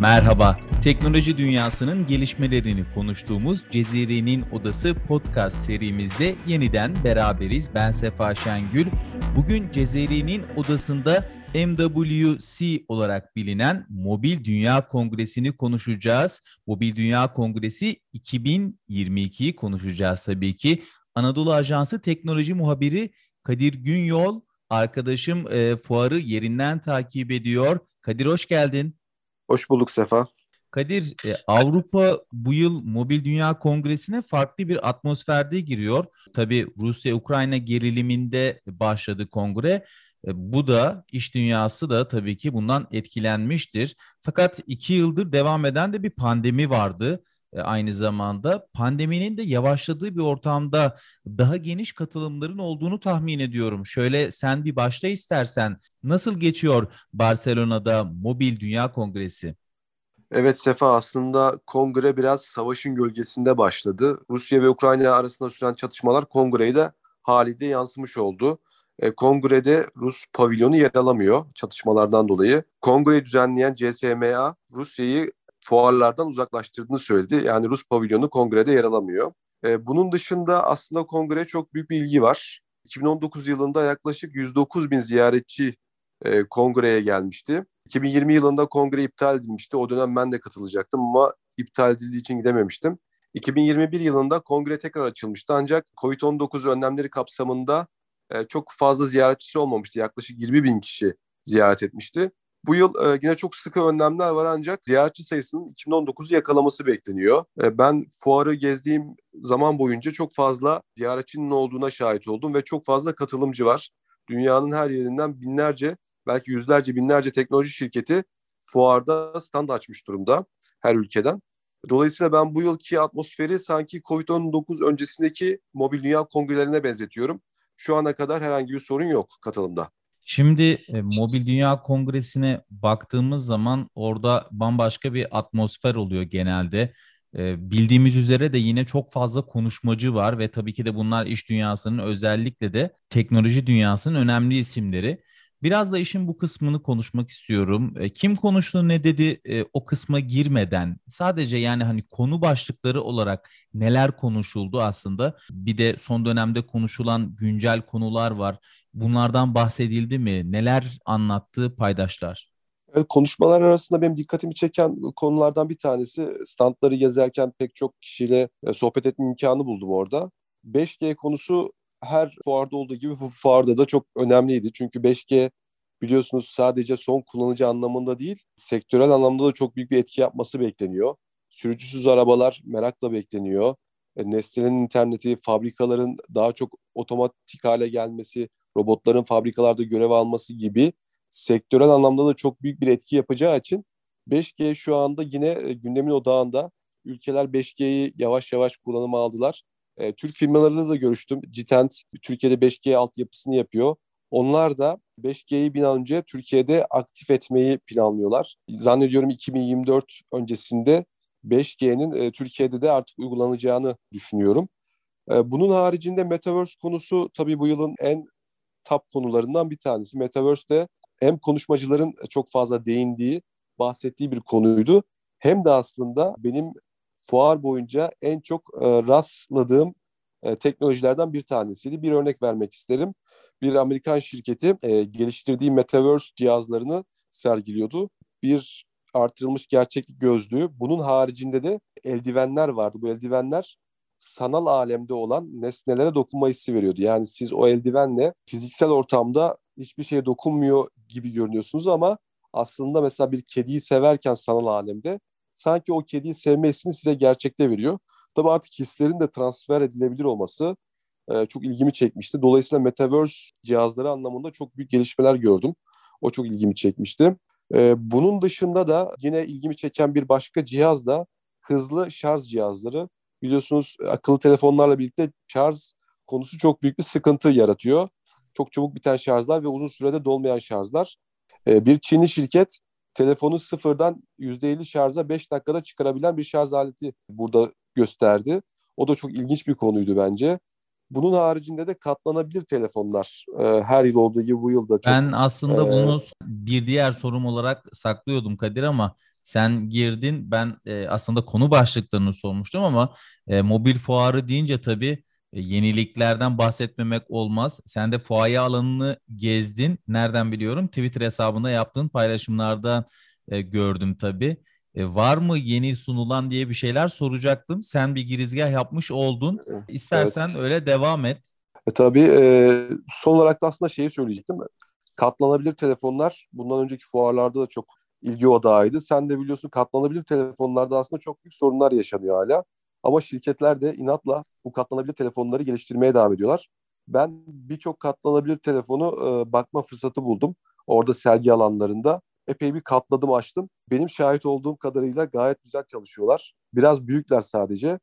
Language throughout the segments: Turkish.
Merhaba, teknoloji dünyasının gelişmelerini konuştuğumuz Cezire'nin Odası podcast serimizde yeniden beraberiz. Ben Sefa Şengül. Bugün Cezire'nin Odası'nda MWC olarak bilinen Mobil Dünya Kongresi'ni konuşacağız. Mobil Dünya Kongresi 2022'yi konuşacağız tabii ki. Anadolu Ajansı Teknoloji Muhabiri Kadir Günyol arkadaşım e, fuarı yerinden takip ediyor. Kadir hoş geldin. Hoş bulduk Sefa. Kadir, e, Avrupa bu yıl Mobil Dünya Kongresi'ne farklı bir atmosferde giriyor. Tabii Rusya-Ukrayna geriliminde başladı kongre. E, bu da iş dünyası da tabii ki bundan etkilenmiştir. Fakat iki yıldır devam eden de bir pandemi vardı aynı zamanda. Pandeminin de yavaşladığı bir ortamda daha geniş katılımların olduğunu tahmin ediyorum. Şöyle sen bir başla istersen. Nasıl geçiyor Barcelona'da Mobil Dünya Kongresi? Evet Sefa aslında kongre biraz savaşın gölgesinde başladı. Rusya ve Ukrayna arasında süren çatışmalar kongreye de haliyle yansımış oldu. E, kongrede Rus pavilyonu yer alamıyor çatışmalardan dolayı. Kongreyi düzenleyen CSMA Rusya'yı fuarlardan uzaklaştırdığını söyledi. Yani Rus pavilyonu kongrede yer alamıyor. E, bunun dışında aslında kongreye çok büyük bir ilgi var. 2019 yılında yaklaşık 109 bin ziyaretçi e, kongreye gelmişti. 2020 yılında kongre iptal edilmişti. O dönem ben de katılacaktım ama iptal edildiği için gidememiştim. 2021 yılında kongre tekrar açılmıştı ancak COVID-19 önlemleri kapsamında e, çok fazla ziyaretçisi olmamıştı. Yaklaşık 20 bin kişi ziyaret etmişti. Bu yıl e, yine çok sıkı önlemler var ancak ziyaretçi sayısının 2019'u yakalaması bekleniyor. E, ben fuarı gezdiğim zaman boyunca çok fazla ziyaretçinin olduğuna şahit oldum ve çok fazla katılımcı var. Dünyanın her yerinden binlerce belki yüzlerce binlerce teknoloji şirketi fuarda stand açmış durumda her ülkeden. Dolayısıyla ben bu yılki atmosferi sanki COVID-19 öncesindeki mobil dünya kongrelerine benzetiyorum. Şu ana kadar herhangi bir sorun yok katılımda. Şimdi e, Mobil Dünya Kongresi'ne baktığımız zaman orada bambaşka bir atmosfer oluyor genelde. E, bildiğimiz üzere de yine çok fazla konuşmacı var ve tabii ki de bunlar iş dünyasının özellikle de teknoloji dünyasının önemli isimleri. Biraz da işin bu kısmını konuşmak istiyorum. E, kim konuştu ne dedi e, o kısma girmeden sadece yani hani konu başlıkları olarak neler konuşuldu aslında. Bir de son dönemde konuşulan güncel konular var. Bunlardan bahsedildi mi? Neler anlattı paydaşlar? konuşmalar arasında benim dikkatimi çeken konulardan bir tanesi standları gezerken pek çok kişiyle e, sohbet etme imkanı buldum orada. 5G konusu her fuarda olduğu gibi bu fuarda da çok önemliydi. Çünkü 5G biliyorsunuz sadece son kullanıcı anlamında değil, sektörel anlamda da çok büyük bir etki yapması bekleniyor. Sürücüsüz arabalar merakla bekleniyor. E, Nesne'nin interneti, fabrikaların daha çok otomatik hale gelmesi, robotların fabrikalarda görev alması gibi sektörel anlamda da çok büyük bir etki yapacağı için 5G şu anda yine e, gündemin odağında. Ülkeler 5G'yi yavaş yavaş kullanıma aldılar. E, Türk firmalarıyla da görüştüm. Citent Türkiye'de 5G altyapısını yapıyor. Onlar da 5G'yi bir an önce Türkiye'de aktif etmeyi planlıyorlar. Zannediyorum 2024 öncesinde 5G'nin e, Türkiye'de de artık uygulanacağını düşünüyorum. E, bunun haricinde Metaverse konusu tabii bu yılın en top konularından bir tanesi. Metaverse de hem konuşmacıların çok fazla değindiği, bahsettiği bir konuydu. Hem de aslında benim fuar boyunca en çok e, rastladığım e, teknolojilerden bir tanesiydi. Bir örnek vermek isterim. Bir Amerikan şirketi e, geliştirdiği Metaverse cihazlarını sergiliyordu. Bir artırılmış gerçeklik gözlüğü. Bunun haricinde de eldivenler vardı. Bu eldivenler sanal alemde olan nesnelere dokunma hissi veriyordu. Yani siz o eldivenle fiziksel ortamda hiçbir şeye dokunmuyor gibi görünüyorsunuz ama aslında mesela bir kediyi severken sanal alemde sanki o kediyi sevme hissini size gerçekte veriyor. Tabii artık hislerin de transfer edilebilir olması e, çok ilgimi çekmişti. Dolayısıyla Metaverse cihazları anlamında çok büyük gelişmeler gördüm. O çok ilgimi çekmişti. E, bunun dışında da yine ilgimi çeken bir başka cihaz da hızlı şarj cihazları. Biliyorsunuz akıllı telefonlarla birlikte şarj konusu çok büyük bir sıkıntı yaratıyor. Çok çabuk biten şarjlar ve uzun sürede dolmayan şarjlar. E, bir Çinli şirket telefonu sıfırdan %50 şarja 5 dakikada çıkarabilen bir şarj aleti burada gösterdi. O da çok ilginç bir konuydu bence. Bunun haricinde de katlanabilir telefonlar e, her yıl olduğu gibi bu yılda çok. Ben aslında e, bunu bir diğer sorum olarak saklıyordum Kadir ama Sen girdin ben e, aslında konu başlıklarını sormuştum ama e, mobil fuarı deyince tabii e, yeniliklerden bahsetmemek olmaz. Sen de fuaye alanını gezdin. Nereden biliyorum? Twitter hesabında yaptığın paylaşımlardan e, gördüm tabii. E, var mı yeni sunulan diye bir şeyler soracaktım. Sen bir girizgah yapmış oldun. İstersen evet. öyle devam et. E, tabii e, son olarak da aslında şeyi söyleyecektim. Katlanabilir telefonlar bundan önceki fuarlarda da çok ilgi odağıydı. Sen de biliyorsun katlanabilir telefonlarda aslında çok büyük sorunlar yaşanıyor hala. Ama şirketler de inatla bu katlanabilir telefonları geliştirmeye devam ediyorlar. Ben birçok katlanabilir telefonu e, bakma fırsatı buldum. Orada sergi alanlarında. Epey bir katladım açtım. Benim şahit olduğum kadarıyla gayet güzel çalışıyorlar. Biraz büyükler sadece.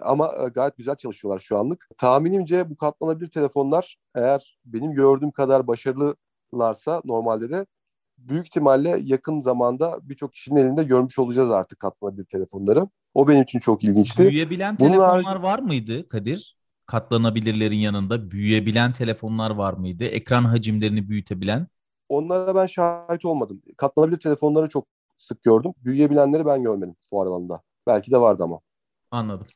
Ama e, gayet güzel çalışıyorlar şu anlık. Tahminimce bu katlanabilir telefonlar eğer benim gördüğüm kadar başarılılarsa normalde de büyük ihtimalle yakın zamanda birçok kişinin elinde görmüş olacağız artık katlanabilir telefonları. O benim için çok ilginçti. Büyüyebilen Bunun telefonlar var mıydı Kadir? Katlanabilirlerin yanında büyüyebilen telefonlar var mıydı? Ekran hacimlerini büyütebilen? Onlara ben şahit olmadım. Katlanabilir telefonları çok sık gördüm. Büyüyebilenleri ben görmedim fuar alanında. Belki de vardı ama. Anladım.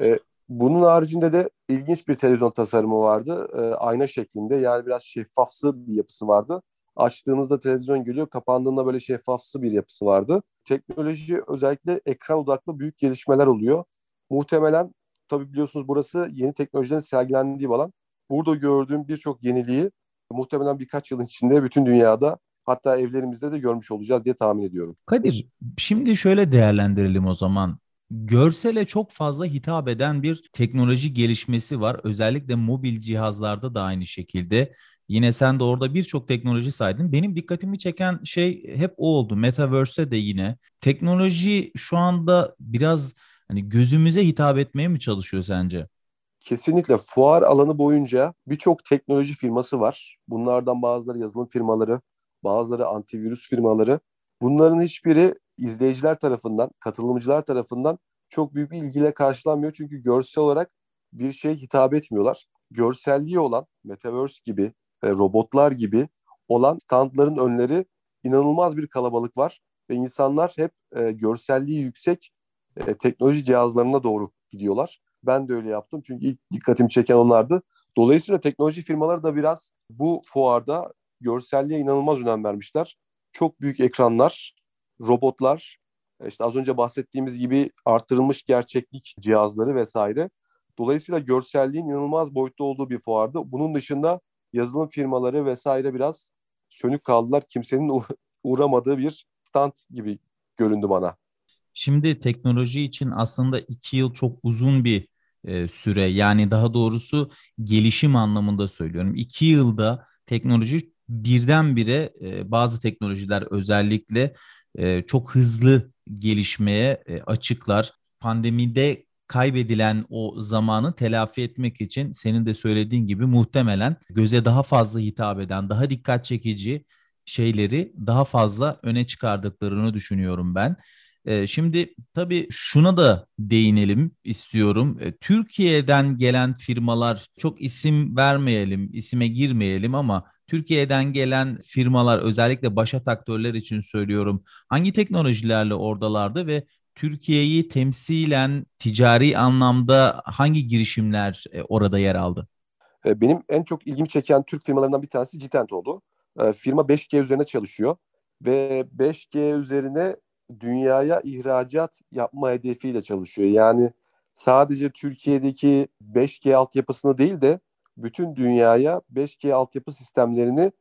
Ee, bunun haricinde de ilginç bir televizyon tasarımı vardı. Ee, ayna şeklinde yani biraz şeffafsı bir yapısı vardı. Açtığınızda televizyon geliyor, kapandığında böyle şeffafsı bir yapısı vardı. Teknoloji özellikle ekran odaklı büyük gelişmeler oluyor. Muhtemelen tabii biliyorsunuz burası yeni teknolojilerin sergilendiği alan. Burada gördüğüm birçok yeniliği muhtemelen birkaç yılın içinde bütün dünyada hatta evlerimizde de görmüş olacağız diye tahmin ediyorum. Kadir, şimdi şöyle değerlendirelim o zaman. Görsele çok fazla hitap eden bir teknoloji gelişmesi var. Özellikle mobil cihazlarda da aynı şekilde. Yine sen de orada birçok teknoloji saydın. Benim dikkatimi çeken şey hep o oldu. Metaverse'te de yine. Teknoloji şu anda biraz hani gözümüze hitap etmeye mi çalışıyor sence? Kesinlikle fuar alanı boyunca birçok teknoloji firması var. Bunlardan bazıları yazılım firmaları, bazıları antivirüs firmaları. Bunların hiçbiri izleyiciler tarafından, katılımcılar tarafından çok büyük bir ilgiyle karşılanmıyor. Çünkü görsel olarak bir şey hitap etmiyorlar. Görselliği olan Metaverse gibi, e, robotlar gibi olan standların önleri inanılmaz bir kalabalık var. Ve insanlar hep e, görselliği yüksek e, teknoloji cihazlarına doğru gidiyorlar. Ben de öyle yaptım çünkü ilk dikkatimi çeken onlardı. Dolayısıyla teknoloji firmaları da biraz bu fuarda görselliğe inanılmaz önem vermişler. Çok büyük ekranlar, robotlar, işte az önce bahsettiğimiz gibi arttırılmış gerçeklik cihazları vesaire. Dolayısıyla görselliğin inanılmaz boyutta olduğu bir fuardı. Bunun dışında yazılım firmaları vesaire biraz sönük kaldılar. Kimsenin uğramadığı bir stand gibi göründü bana. Şimdi teknoloji için aslında iki yıl çok uzun bir e, süre. Yani daha doğrusu gelişim anlamında söylüyorum. İki yılda teknoloji birdenbire e, bazı teknolojiler özellikle e, çok hızlı gelişmeye e, açıklar. Pandemide kaybedilen o zamanı telafi etmek için senin de söylediğin gibi muhtemelen göze daha fazla hitap eden, daha dikkat çekici şeyleri daha fazla öne çıkardıklarını düşünüyorum ben. Ee, şimdi tabii şuna da değinelim istiyorum. Ee, Türkiye'den gelen firmalar çok isim vermeyelim, isime girmeyelim ama Türkiye'den gelen firmalar özellikle başat aktörler için söylüyorum. Hangi teknolojilerle oradalardı ve Türkiye'yi temsilen ticari anlamda hangi girişimler e, orada yer aldı? E, benim en çok ilgimi çeken Türk firmalarından bir tanesi Citent oldu. E, firma 5G üzerine çalışıyor ve 5G üzerine dünyaya ihracat yapma hedefiyle çalışıyor. Yani sadece Türkiye'deki 5G altyapısını değil de bütün dünyaya 5G altyapı sistemlerini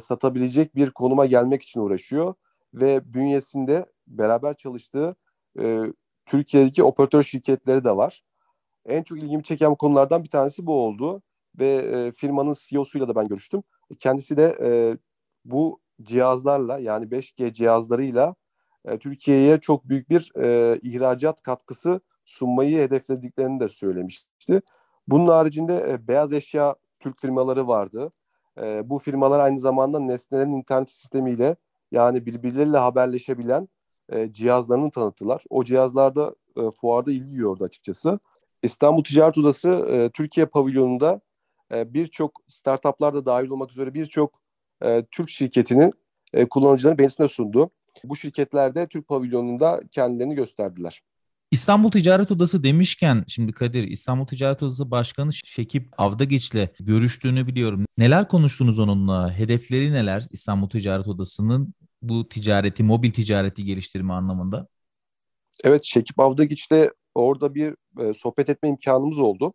satabilecek bir konuma gelmek için uğraşıyor ve bünyesinde beraber çalıştığı e, Türkiye'deki operatör şirketleri de var. En çok ilgimi çeken konulardan bir tanesi bu oldu ve e, firmanın CEO'suyla da ben görüştüm. Kendisi de e, bu cihazlarla yani 5G cihazlarıyla e, Türkiye'ye çok büyük bir e, ihracat katkısı sunmayı hedeflediklerini de söylemişti. Bunun haricinde e, beyaz eşya Türk firmaları vardı. E, bu firmalar aynı zamanda nesnelerin internet sistemiyle yani birbirleriyle haberleşebilen e, cihazlarını tanıttılar. O cihazlarda e, fuarda ilgi gördü açıkçası. İstanbul Ticaret Odası e, Türkiye pavilyonunda e, birçok startuplar da dahil olmak üzere birçok e, Türk şirketinin e, kullanıcılarının beğenisine sundu. Bu şirketler de Türk pavilyonunda kendilerini gösterdiler. İstanbul Ticaret Odası demişken şimdi Kadir İstanbul Ticaret Odası Başkanı Şekip Avdagiç'le görüştüğünü biliyorum. Neler konuştunuz onunla? Hedefleri neler İstanbul Ticaret Odası'nın bu ticareti, mobil ticareti geliştirme anlamında? Evet Şekip Avdagiç'le orada bir e, sohbet etme imkanımız oldu.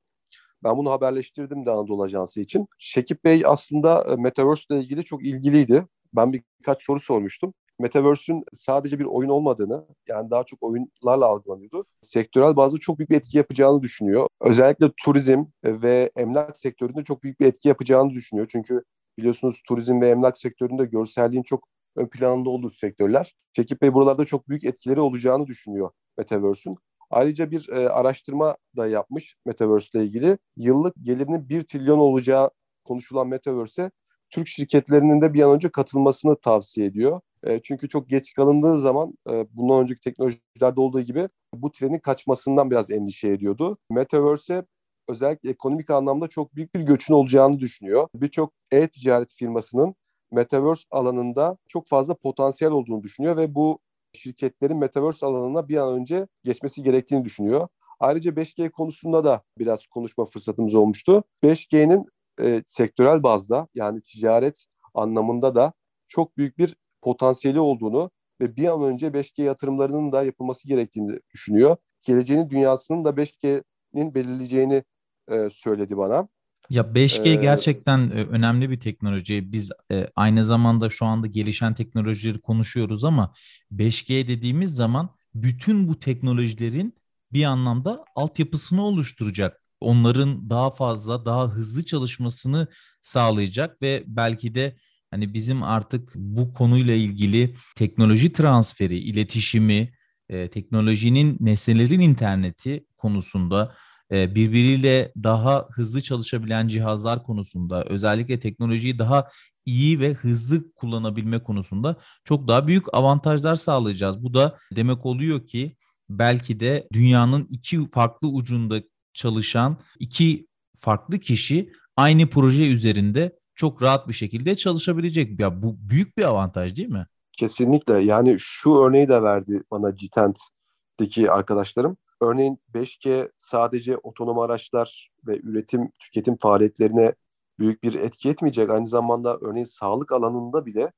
Ben bunu haberleştirdim de Anadolu Ajansı için. Şekip Bey aslında e, Metaverse ile ilgili çok ilgiliydi. Ben birkaç soru sormuştum. Metaverse'ün sadece bir oyun olmadığını, yani daha çok oyunlarla algılanıyordu. Sektörel bazda çok büyük bir etki yapacağını düşünüyor. Özellikle turizm ve emlak sektöründe çok büyük bir etki yapacağını düşünüyor. Çünkü biliyorsunuz turizm ve emlak sektöründe görselliğin çok ön planında olduğu sektörler. Şekip Bey buralarda çok büyük etkileri olacağını düşünüyor Metaverse'ün. Ayrıca bir e, araştırma da yapmış Metaverse ile ilgili. Yıllık gelirinin 1 trilyon olacağı konuşulan Metaverse'e Türk şirketlerinin de bir an önce katılmasını tavsiye ediyor. E, çünkü çok geç kalındığı zaman e, bundan önceki teknolojilerde olduğu gibi bu trenin kaçmasından biraz endişe ediyordu. Metaverse'e özellikle ekonomik anlamda çok büyük bir göçün olacağını düşünüyor. Birçok e-ticaret firmasının Metaverse alanında çok fazla potansiyel olduğunu düşünüyor ve bu şirketlerin Metaverse alanına bir an önce geçmesi gerektiğini düşünüyor. Ayrıca 5G konusunda da biraz konuşma fırsatımız olmuştu. 5G'nin e, sektörel bazda yani ticaret anlamında da çok büyük bir potansiyeli olduğunu ve bir an önce 5G yatırımlarının da yapılması gerektiğini düşünüyor. Geleceğinin dünyasının da 5G'nin belirleyeceğini e, söyledi bana. Ya 5G ee, gerçekten e, önemli bir teknoloji. Biz e, aynı zamanda şu anda gelişen teknolojileri konuşuyoruz ama 5G dediğimiz zaman bütün bu teknolojilerin bir anlamda altyapısını oluşturacak. Onların daha fazla, daha hızlı çalışmasını sağlayacak ve belki de hani bizim artık bu konuyla ilgili teknoloji transferi, iletişimi, e, teknolojinin nesnelerin interneti konusunda birbiriyle daha hızlı çalışabilen cihazlar konusunda özellikle teknolojiyi daha iyi ve hızlı kullanabilme konusunda çok daha büyük avantajlar sağlayacağız. Bu da demek oluyor ki belki de dünyanın iki farklı ucunda çalışan iki farklı kişi aynı proje üzerinde çok rahat bir şekilde çalışabilecek. Ya bu büyük bir avantaj değil mi? Kesinlikle. Yani şu örneği de verdi bana Citent'teki arkadaşlarım. Örneğin 5G sadece otonom araçlar ve üretim, tüketim faaliyetlerine büyük bir etki etmeyecek. Aynı zamanda örneğin sağlık alanında bile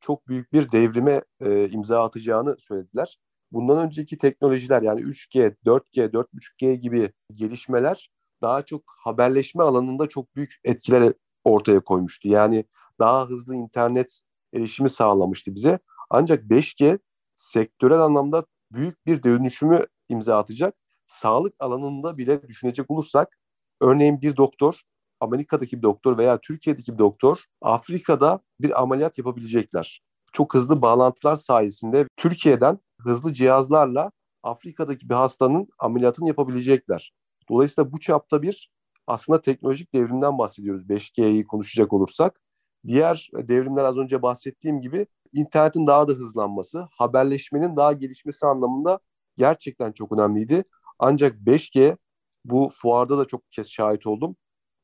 çok büyük bir devrime e, imza atacağını söylediler. Bundan önceki teknolojiler yani 3G, 4G, 4.5G gibi gelişmeler daha çok haberleşme alanında çok büyük etkiler ortaya koymuştu. Yani daha hızlı internet erişimi sağlamıştı bize. Ancak 5G sektörel anlamda büyük bir dönüşümü imza atacak. Sağlık alanında bile düşünecek olursak örneğin bir doktor Amerika'daki bir doktor veya Türkiye'deki bir doktor Afrika'da bir ameliyat yapabilecekler. Çok hızlı bağlantılar sayesinde Türkiye'den hızlı cihazlarla Afrika'daki bir hastanın ameliyatını yapabilecekler. Dolayısıyla bu çapta bir aslında teknolojik devrimden bahsediyoruz 5G'yi konuşacak olursak. Diğer devrimler az önce bahsettiğim gibi internetin daha da hızlanması, haberleşmenin daha gelişmesi anlamında gerçekten çok önemliydi. Ancak 5G bu fuarda da çok kez şahit oldum.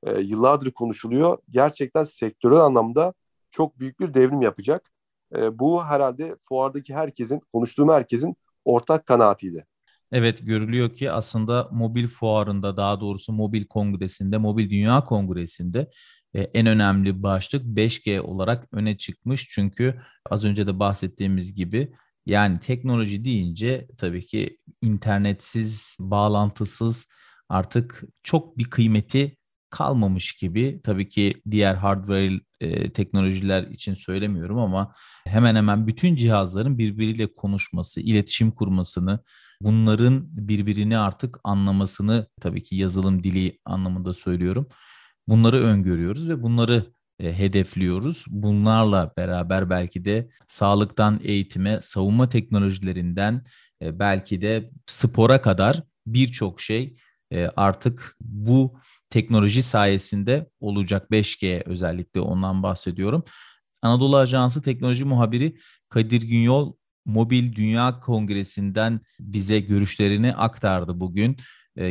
E, yıllardır konuşuluyor. Gerçekten sektörel anlamda çok büyük bir devrim yapacak. E, bu herhalde fuardaki herkesin, konuştuğum herkesin ortak kanaatiydi. Evet görülüyor ki aslında mobil fuarında daha doğrusu mobil kongresinde, mobil dünya kongresinde e, en önemli başlık 5G olarak öne çıkmış. Çünkü az önce de bahsettiğimiz gibi yani teknoloji deyince tabii ki internetsiz, bağlantısız artık çok bir kıymeti kalmamış gibi. Tabii ki diğer hardware e, teknolojiler için söylemiyorum ama hemen hemen bütün cihazların birbiriyle konuşması, iletişim kurmasını, bunların birbirini artık anlamasını tabii ki yazılım dili anlamında söylüyorum. Bunları öngörüyoruz ve bunları hedefliyoruz. Bunlarla beraber belki de sağlıktan eğitime, savunma teknolojilerinden e, belki de spora kadar birçok şey e, artık bu teknoloji sayesinde olacak 5G özellikle ondan bahsediyorum. Anadolu Ajansı teknoloji muhabiri Kadir Günyol Mobil Dünya Kongresi'nden bize görüşlerini aktardı bugün.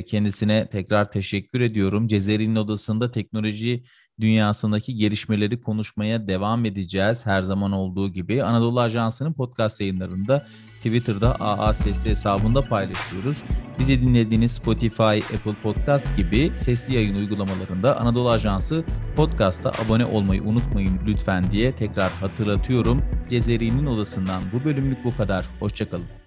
Kendisine tekrar teşekkür ediyorum. Cezeri'nin odasında teknoloji dünyasındaki gelişmeleri konuşmaya devam edeceğiz her zaman olduğu gibi. Anadolu Ajansı'nın podcast yayınlarında Twitter'da AA Sesli hesabında paylaşıyoruz. Bizi dinlediğiniz Spotify, Apple Podcast gibi sesli yayın uygulamalarında Anadolu Ajansı podcast'a abone olmayı unutmayın lütfen diye tekrar hatırlatıyorum. Gezeri'nin odasından bu bölümlük bu kadar. Hoşçakalın.